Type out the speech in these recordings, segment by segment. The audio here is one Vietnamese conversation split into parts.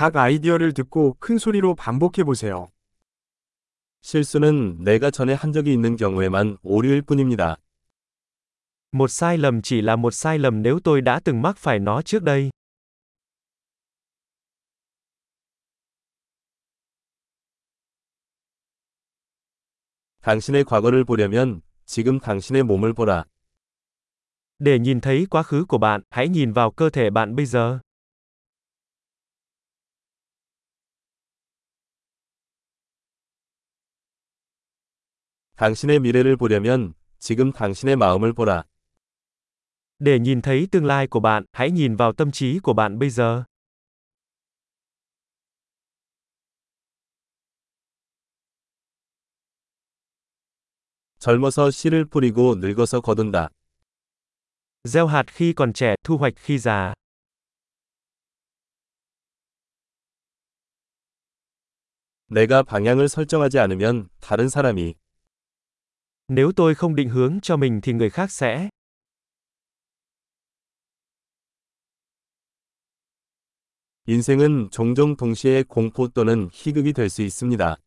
각 아이디어를 듣고 큰 소리로 반복해 보세요. 실수는 내가 전에 한 적이 있는 경우에만 오류일 뿐입니다. Một sai lầm chỉ là một sai lầm nếu tôi đã từng mắc phải nó trước đây. 당신의 과거를 보려면 지금 당신의 몸을 보라. Để nhìn thấy quá khứ của bạn, hãy nhìn vào cơ thể bạn bây giờ. 당신의 미래를 보려면 지금 당신의 마음을 보라. Để nhìn thấy tương lai của bạn, hãy nhìn vào tâm trí của bạn bây giờ. 젊어서 씨를 뿌리고 늙어서 거둔다. Gieo hạt khi còn trẻ, thu hoạch khi già. 내가 방향을 설정하지 않으면 다른 사람이 Nếu tôi không định hướng cho mình thì người khác sẽ. 인생은 종종 동시에 공포 또는 희극이 될 수 있습니다.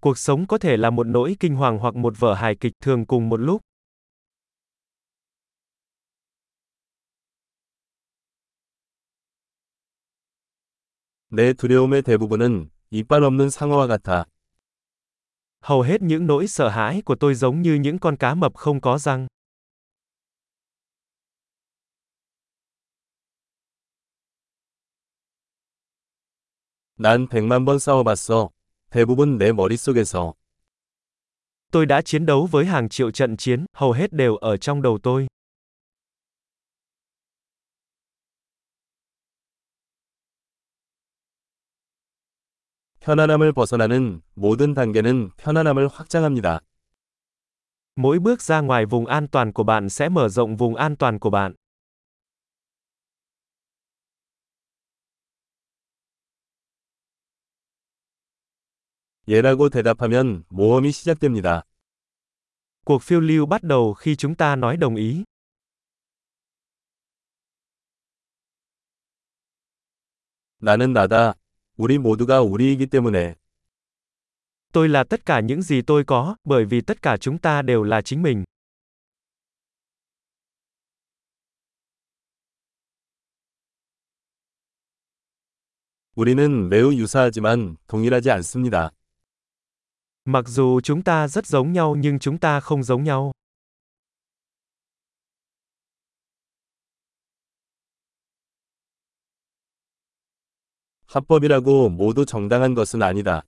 Cuộc sống có thể là một nỗi kinh hoàng hoặc một vở hài kịch thường cùng một lúc. 내 두려움의 대부분은 이빨 없는 상어와 같아. Hầu hết những nỗi sợ hãi của tôi giống như những con cá mập không có răng. 난 백만 번 싸워봤어. 대부분 내 머릿속에서. Tôi đã chiến đấu với hàng triệu trận chiến, hầu hết đều ở trong đầu tôi. 편안함을 벗어나는 모든 단계는 편안함을 확장합니다. Mỗi bước ra ngoài vùng an toàn của bạn sẽ mở rộng vùng an toàn của bạn. 예라고 대답하면 모험이 시작됩니다. Cuộc phiêu lưu bắt đầu khi chúng ta nói đồng ý. 나는 나다. 우리 모두가 우리이기 때문에. Tôi là tất cả những gì tôi có, bởi vì tất cả chúng ta đều là chính mình. 우리는 매우 유사하지만 동일하지 않습니다. Mặc dù chúng ta rất giống nhau nhưng chúng ta không giống nhau. 합법이라고 모두 정당한 것은 아니다.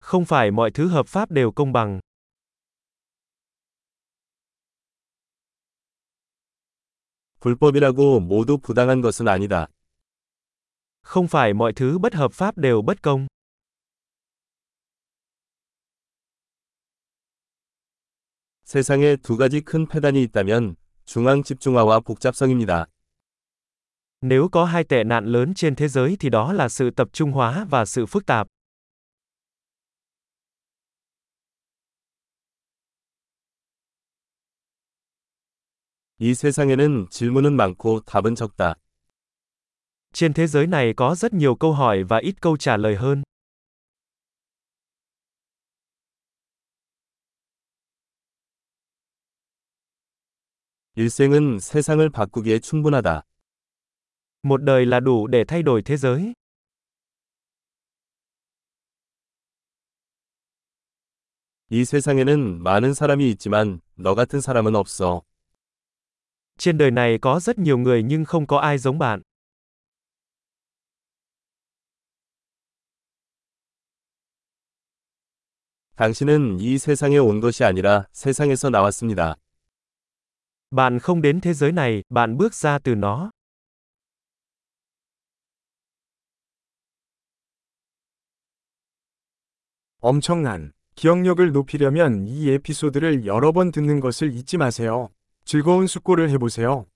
Không phải mọi thứ hợp pháp đều công bằng. 불법이라고 모두 부당한 것은 아니다. Không phải mọi thứ bất hợp pháp đều bất công. 세상에 두 가지 큰 폐단이 있다면 중앙 집중화와 복잡성입니다. Nếu có hai tệ nạn lớn trên thế giới thì đó là sự tập trung hóa và sự phức tạp. 이 세상에는 질문은 많고 답은 적다. Trên thế giới này có rất nhiều câu hỏi và ít câu trả lời hơn. 일생은 세상을 바꾸기에 충분하다. Một đời là đủ để thay đổi thế giới. 이 세상에는 많은 사람이 있지만 너 같은 사람은 없어. Trên đời này có rất nhiều người nhưng không có ai giống bạn. 당신은 이 세상에 온 것이 아니라 세상에서 나왔습니다. Bạn không đến thế giới này, bạn bước ra từ nó. 엄청난 기억력을 높이려면 이 에피소드를 여러 번 듣는 것을 잊지 마세요. 즐거운 숙고를 해보세요.